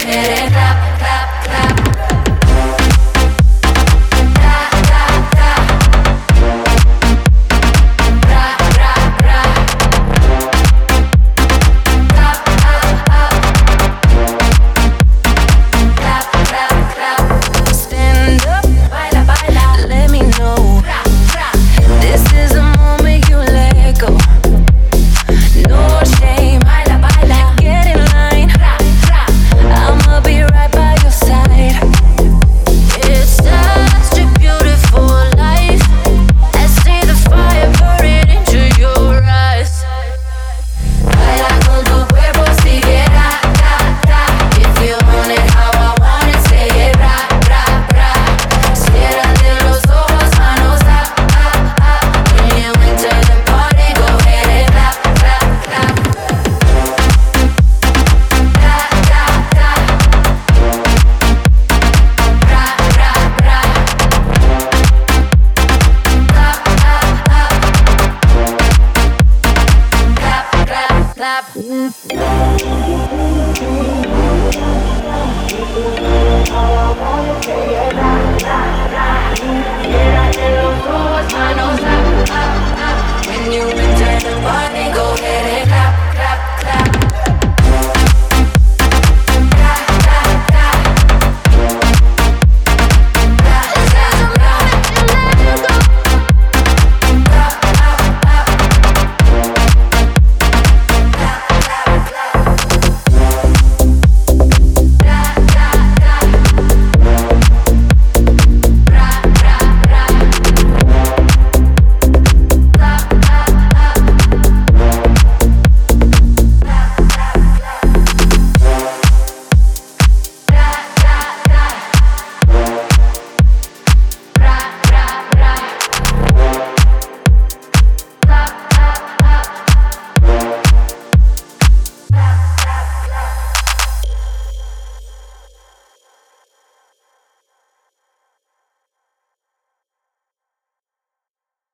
headache.